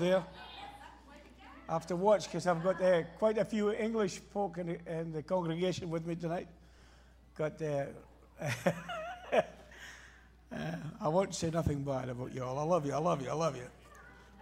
there. I have to watch because I've got uh, quite a few English folk in the, in the congregation with me tonight. Got, uh, uh, I won't say nothing bad about you all. I love you, I love you, I love you.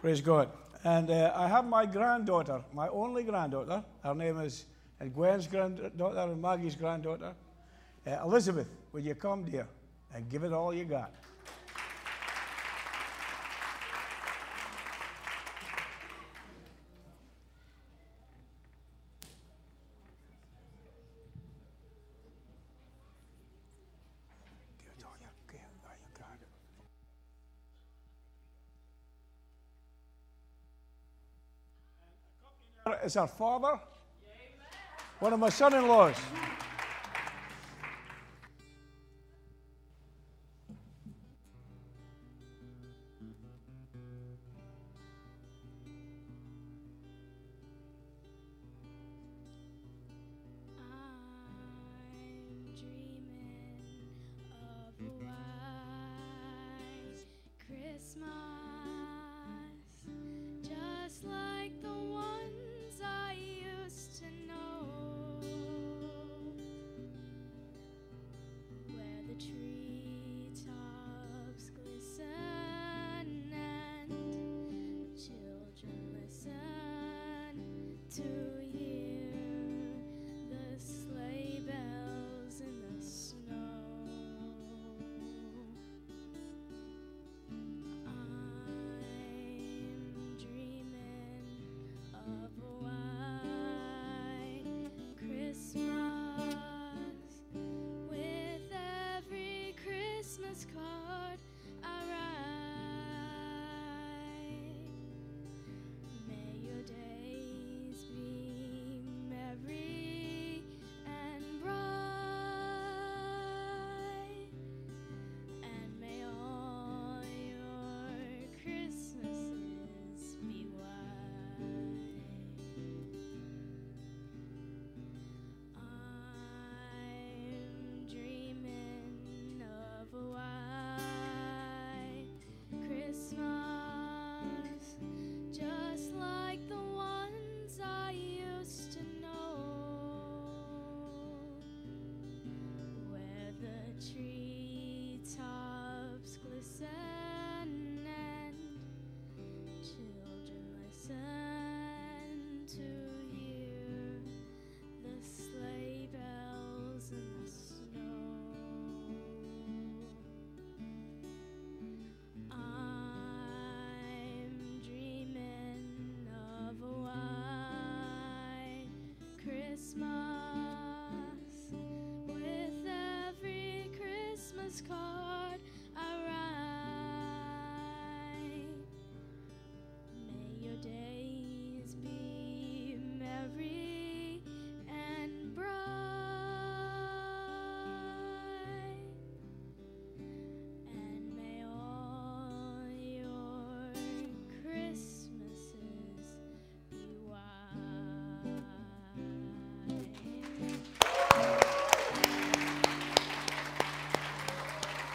Praise God. And uh, I have my granddaughter, my only granddaughter. Her name is and Gwen's granddaughter and Maggie's granddaughter. Uh, Elizabeth, will you come, dear, and give it all you got? Is our father, one of my son in laws.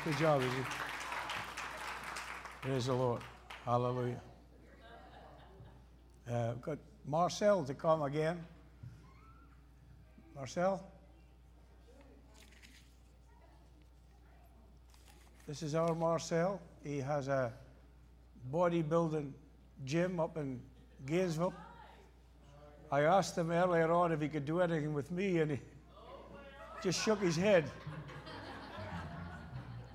Good job, Izzy. Praise the Lord. Hallelujah. Uh, got Marcel to come again. Marcel? This is our Marcel. He has a bodybuilding gym up in Gainesville. I asked him earlier on if he could do anything with me, and he just shook his head.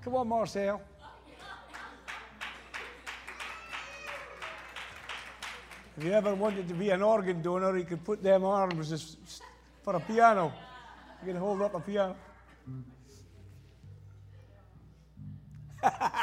Come on, Marcel. If you ever wanted to be an organ donor, you could put them arms for a piano. You can hold up a piano.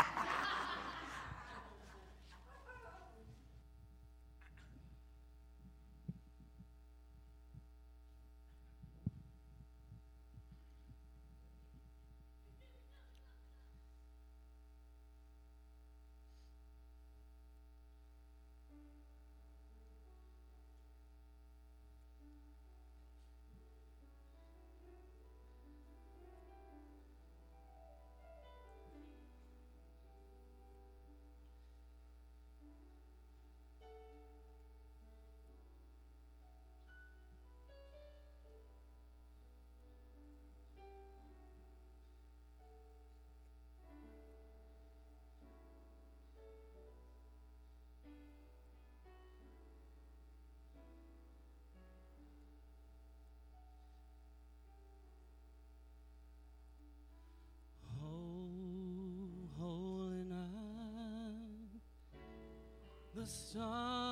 stars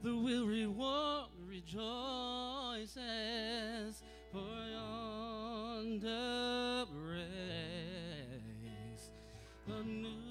The weary world rejoices for yonder breaks a new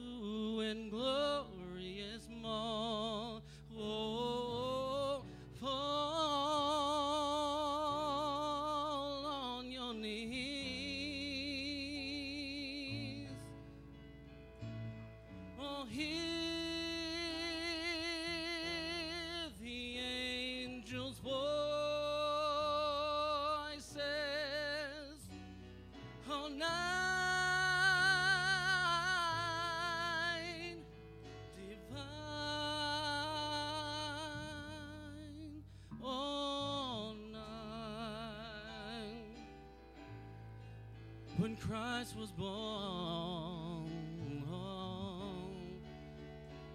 when Christ was born.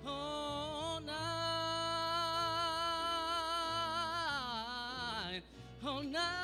Oh, nine, oh, nine,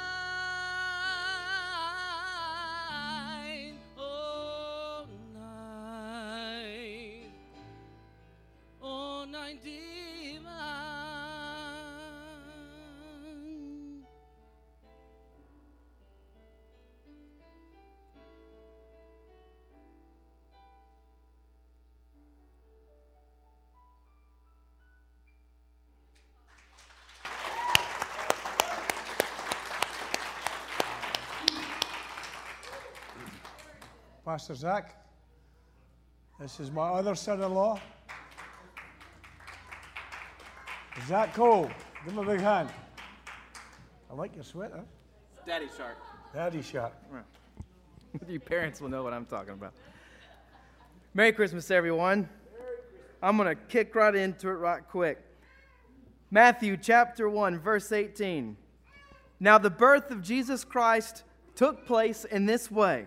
Pastor Zach. This is my other son in law. Zach Cole. Give him a big hand. I like your sweater. Daddy Shark. Daddy shot. Your parents will know what I'm talking about. Merry Christmas, everyone. I'm going to kick right into it right quick. Matthew chapter 1, verse 18. Now, the birth of Jesus Christ took place in this way.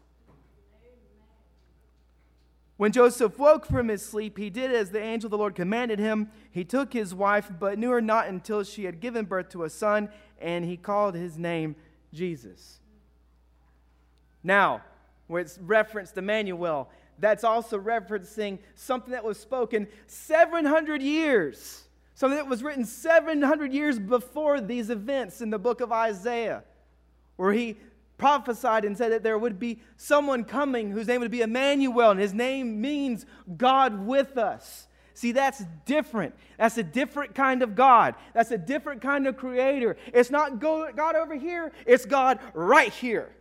When Joseph woke from his sleep, he did as the angel of the Lord commanded him. He took his wife, but knew her not until she had given birth to a son, and he called his name Jesus. Now, where it's referenced Emmanuel, that's also referencing something that was spoken 700 years, something that was written 700 years before these events in the book of Isaiah, where he prophesied and said that there would be someone coming whose name would be Emmanuel, and his name means God with us. See, that's different. That's a different kind of God. That's a different kind of creator. It's not God over here, it's God right here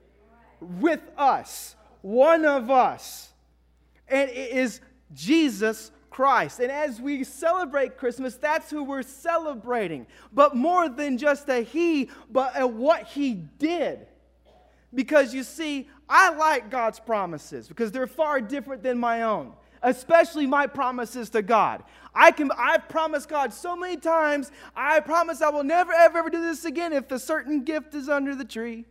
with us, one of us. And it is Jesus Christ. And as we celebrate Christmas, that's who we're celebrating. But more than just a He, but a what He did. Because you see, I like God's promises because they're far different than my own. especially my promises to God. I can I've promised God so many times, I promise I will never ever ever do this again if a certain gift is under the tree.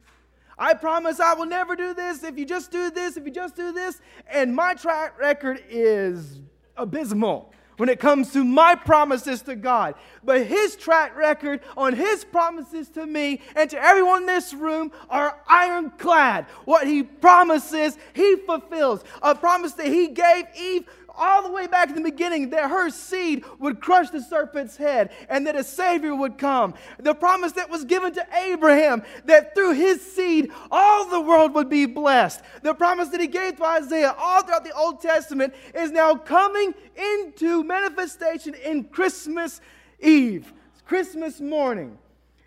I promise I will never do this if you just do this, if you just do this. And my track record is abysmal when it comes to my promises to God. But his track record on his promises to me and to everyone in this room are ironclad. What he promises, he fulfills. A promise that he gave Eve all the way back in the beginning that her seed would crush the serpent's head and that a Savior would come. The promise that was given to Abraham that through his seed all the world would be blessed. The promise that he gave to Isaiah all throughout the Old Testament is now coming into manifestation in Christmas Eve, Christmas morning.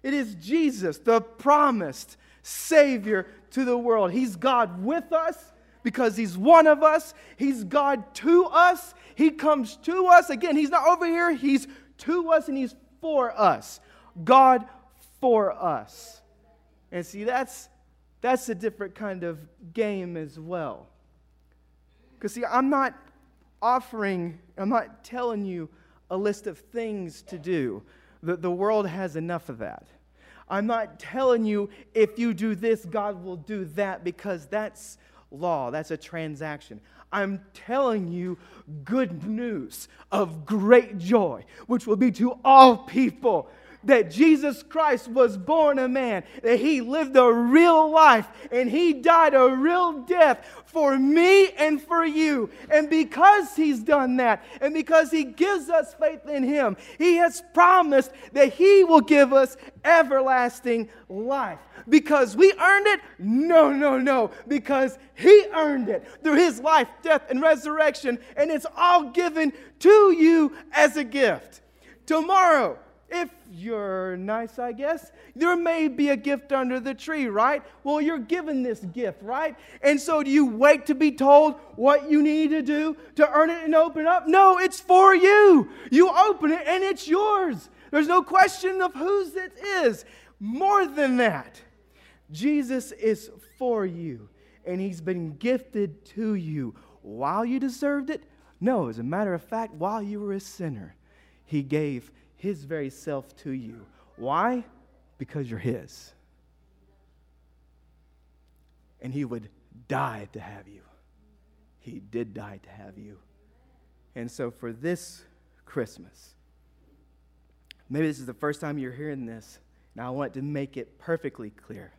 It is Jesus, the promised Savior to the world. He's God with us because He's one of us. He's God to us. He comes to us. Again, He's not over here, He's to us and He's for us. God for us. And see, that's, that's a different kind of game as well. Because, see, I'm not offering, I'm not telling you a list of things to do. The, the world has enough of that. I'm not telling you if you do this, God will do that, because that's law, that's a transaction. I'm telling you good news of great joy, which will be to all people that Jesus Christ was born a man, that he lived a real life, and he died a real death for me and for you. And because he's done that, and because he gives us faith in him, he has promised that he will give us everlasting life. Because we earned it? No, no, no. Because he earned it through his life, death, and resurrection, and it's all given to you as a gift. Tomorrow, if you're nice, I guess, there may be a gift under the tree, right? Well, you're given this gift, right? And so do you wait to be told what you need to do to earn it and open it up? No, it's for you. You open it and it's yours. There's no question of whose it is. More than that, Jesus is for you and he's been gifted to you while you deserved it. No, as a matter of fact, while you were a sinner, he gave his very self to you. Why? Because you're his. And he would die to have you. He did die to have you. And so for this Christmas, maybe this is the first time you're hearing this. Now I want to make it perfectly clear.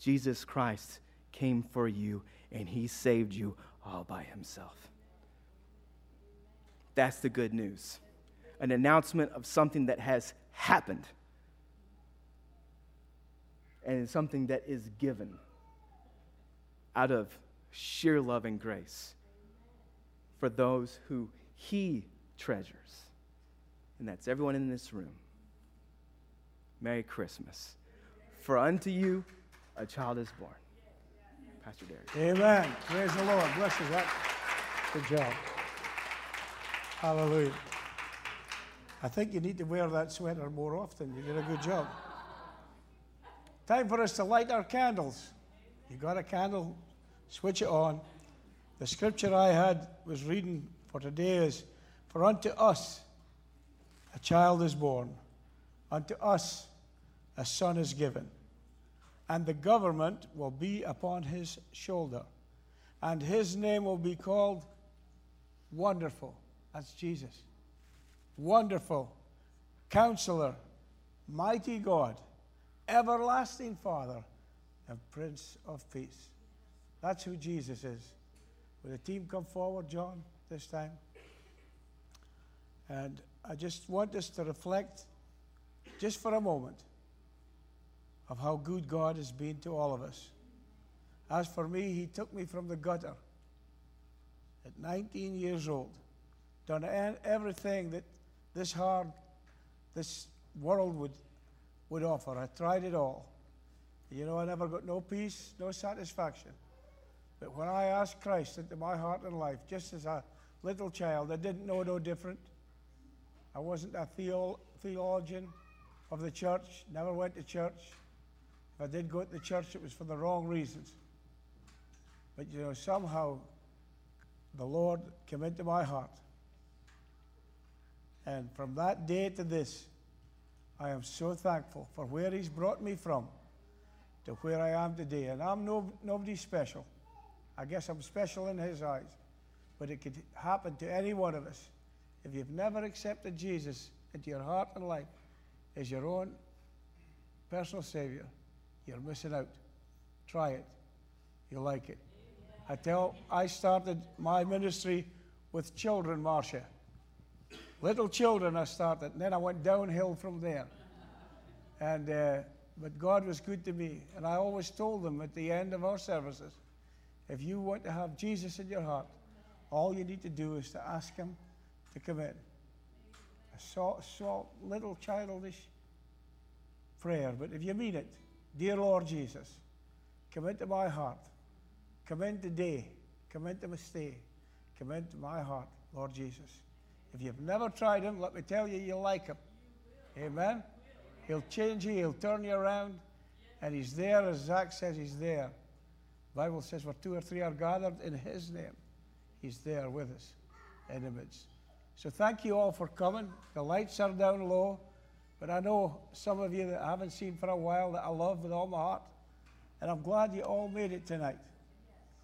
Jesus Christ came for you and he saved you all by himself. That's the good news an announcement of something that has happened and something that is given out of sheer love and grace for those who He treasures. And that's everyone in this room. Merry Christmas. For unto you a child is born. Pastor Derek. Amen. Praise the Lord. Bless you. Good job. Hallelujah. I think you need to wear that sweater more often. You did a good job. Time for us to light our candles. You got a candle, switch it on. The scripture I had was reading for today is For unto us a child is born, unto us a son is given, and the government will be upon his shoulder, and his name will be called Wonderful. That's Jesus. Wonderful, Counselor, Mighty God, Everlasting Father, and Prince of Peace. That's who Jesus is. Will the team come forward, John, this time? And I just want us to reflect, just for a moment, of how good God has been to all of us. As for me, He took me from the gutter at 19 years old, done everything that this hard, this world would, would offer. I tried it all. You know, I never got no peace, no satisfaction. But when I asked Christ into my heart and life, just as a little child, I didn't know no different. I wasn't a theo- theologian of the church, never went to church. If I did go to the church, it was for the wrong reasons. But you know, somehow the Lord came into my heart. And from that day to this, I am so thankful for where He's brought me from to where I am today. And I'm no, nobody special. I guess I'm special in His eyes. But it could happen to any one of us. If you've never accepted Jesus into your heart and life as your own personal Savior, you're missing out. Try it. You'll like it. I tell, I started my ministry with children, Marcia. Little children, I started, and then I went downhill from there. And, uh, but God was good to me. And I always told them at the end of our services if you want to have Jesus in your heart, all you need to do is to ask Him to come in. A so, so little childish prayer, but if you mean it, dear Lord Jesus, come into my heart. Come in today. Come into my stay. Come into my heart, Lord Jesus. If you've never tried Him, let me tell you, you'll like Him. Amen. He'll change you, He'll turn you around, and He's there as Zach says He's there. The Bible says, where two or three are gathered in His name, He's there with us in the midst. So thank you all for coming. The lights are down low, but I know some of you that I haven't seen for a while that I love with all my heart. And I'm glad you all made it tonight.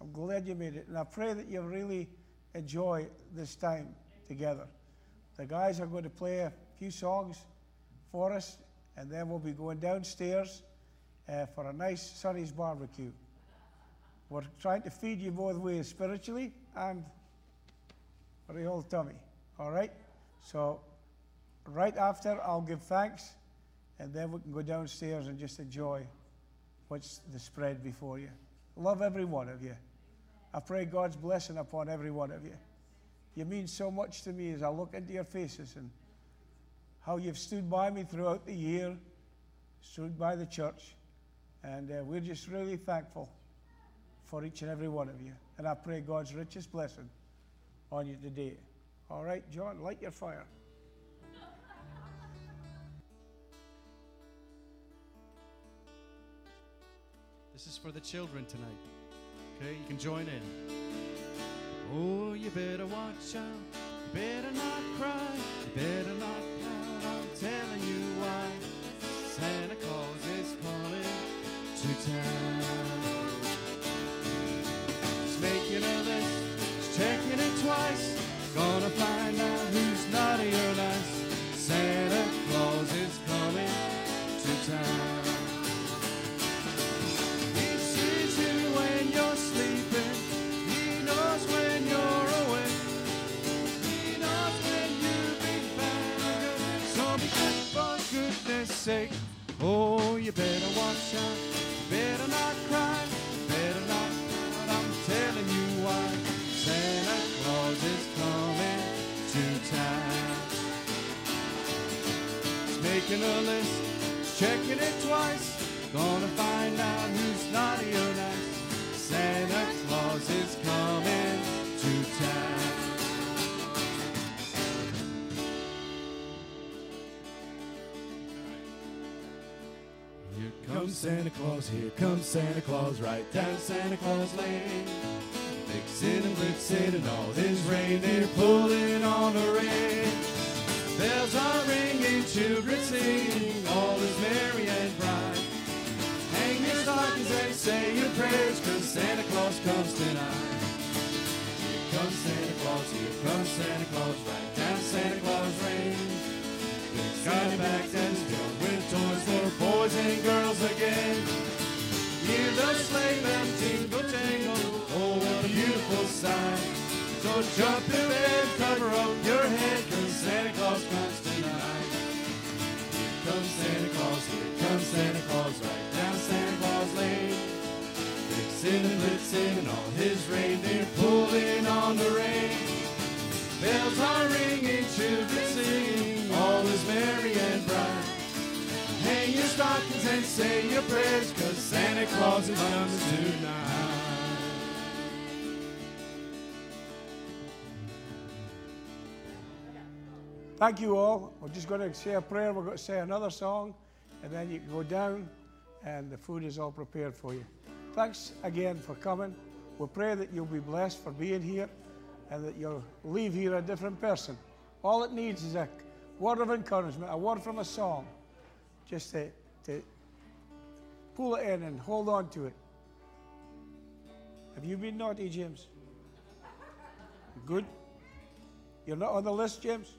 I'm glad you made it. And I pray that you really enjoy this time together. The guys are going to play a few songs for us, and then we'll be going downstairs uh, for a nice Sonny's barbecue. We're trying to feed you both ways, spiritually and for the old tummy. All right? So, right after, I'll give thanks, and then we can go downstairs and just enjoy what's the spread before you. Love every one of you. I pray God's blessing upon every one of you. You mean so much to me as I look into your faces and how you've stood by me throughout the year, stood by the church, and uh, we're just really thankful for each and every one of you. And I pray God's richest blessing on you today. All right, John, light your fire. This is for the children tonight. Okay, you can join in. Oh, you better watch out. You better not cry. You better not pout. I'm telling you A list, checking it twice. Gonna find out who's naughty or nice. Santa Claus is coming to town. Here comes Santa Claus, here comes Santa Claus, right down Santa Claus Lane. Vixen and Blitzen and all his reindeer pulling on a rein. Bells are ringing, children singing, all is merry and bright. Hang your stockings and say your prayers, cause Santa Claus comes tonight. Here comes Santa Claus, here comes Santa Claus, right down Santa Claus Lane. Got it back and filled with toys for boys and girls again. Hear the sleigh bells jingle jangle, oh what a beautiful sight. So jump in bed, cover up your head, cause Santa Claus comes tonight. Here comes Santa Claus, here comes Santa Claus, right down Santa Claus Lane. Vixen and Blitzen and all his reindeer pulling on the rein. Bells are ringing, children sing, all is merry and bright. Hang your stockings and say your prayers, cause Santa Claus coming tonight. Thank you all. We're just going to say a prayer. We're going to say another song, and then you can go down, and the food is all prepared for you. Thanks again for coming. We pray that you'll be blessed for being here. and that you'll leave here a different person. All it needs is a word of encouragement, a word from a song, just to, to pull it in and hold on to it. Have you been naughty, James? Good. You're not on the list, James?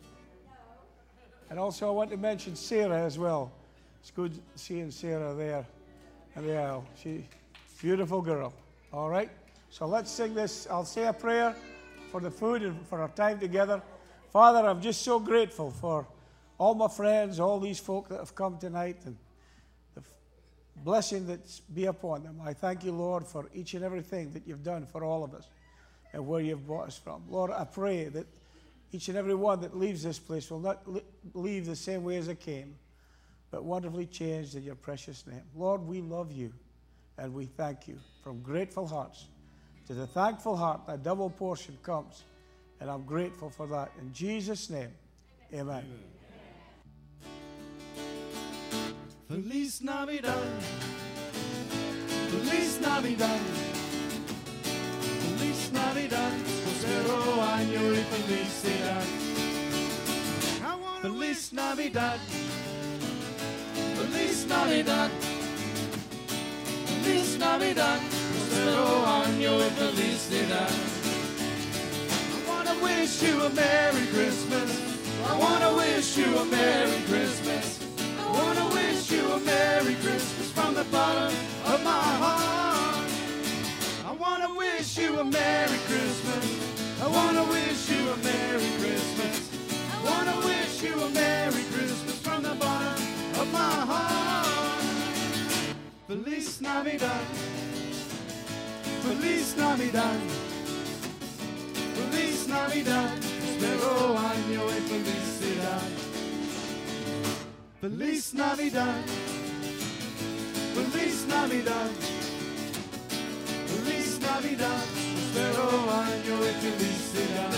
And also, I want to mention Sarah as well. It's good seeing Sarah there. And yeah, she, beautiful girl. All right. So let's sing this. I'll say a prayer for the food and for our time together. Father, I'm just so grateful for all my friends, all these folk that have come tonight, and the blessing that's be upon them. I thank you, Lord, for each and everything that you've done for all of us and where you've brought us from. Lord, I pray that each and every one that leaves this place will not leave the same way as it came, but wonderfully changed in your precious name. Lord, we love you and we thank you from grateful hearts. To the thankful heart, a double portion comes, and I'm grateful for that. In Jesus' name, amen. Feliz Navidad. Feliz Navidad. Feliz Navidad. Prospero año y felicidad. Feliz Navidad. Feliz Navidad. Feliz Navidad. Prospero año y felicidad. I wanna wish you a Merry Christmas. I wanna wish you a Merry Christmas. I wanna wish you a Merry Christmas from the bottom of my heart. Wish you a Merry Christmas. I wanna wish you a Merry Christmas. I wanna wish you a Merry Christmas from the bottom of my heart. Feliz Navidad. Feliz Navidad. Feliz Navidad. Espero año y felicidad. Feliz Navidad. Feliz Navidad.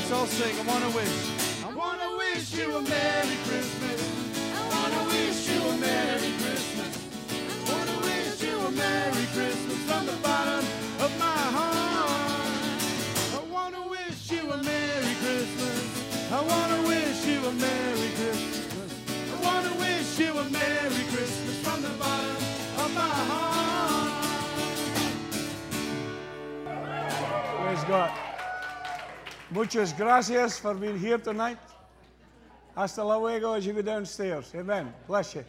Let's all sing. I want to wish. I want to wish you a Merry Christmas. I want to wish you a Merry Christmas. I want to wish you a Merry Christmas from the bottom of my heart. I want to wish you a Merry Christmas. I want God. Muchas gracias for being here tonight. Hasta luego as you go downstairs. Amen. Bless you.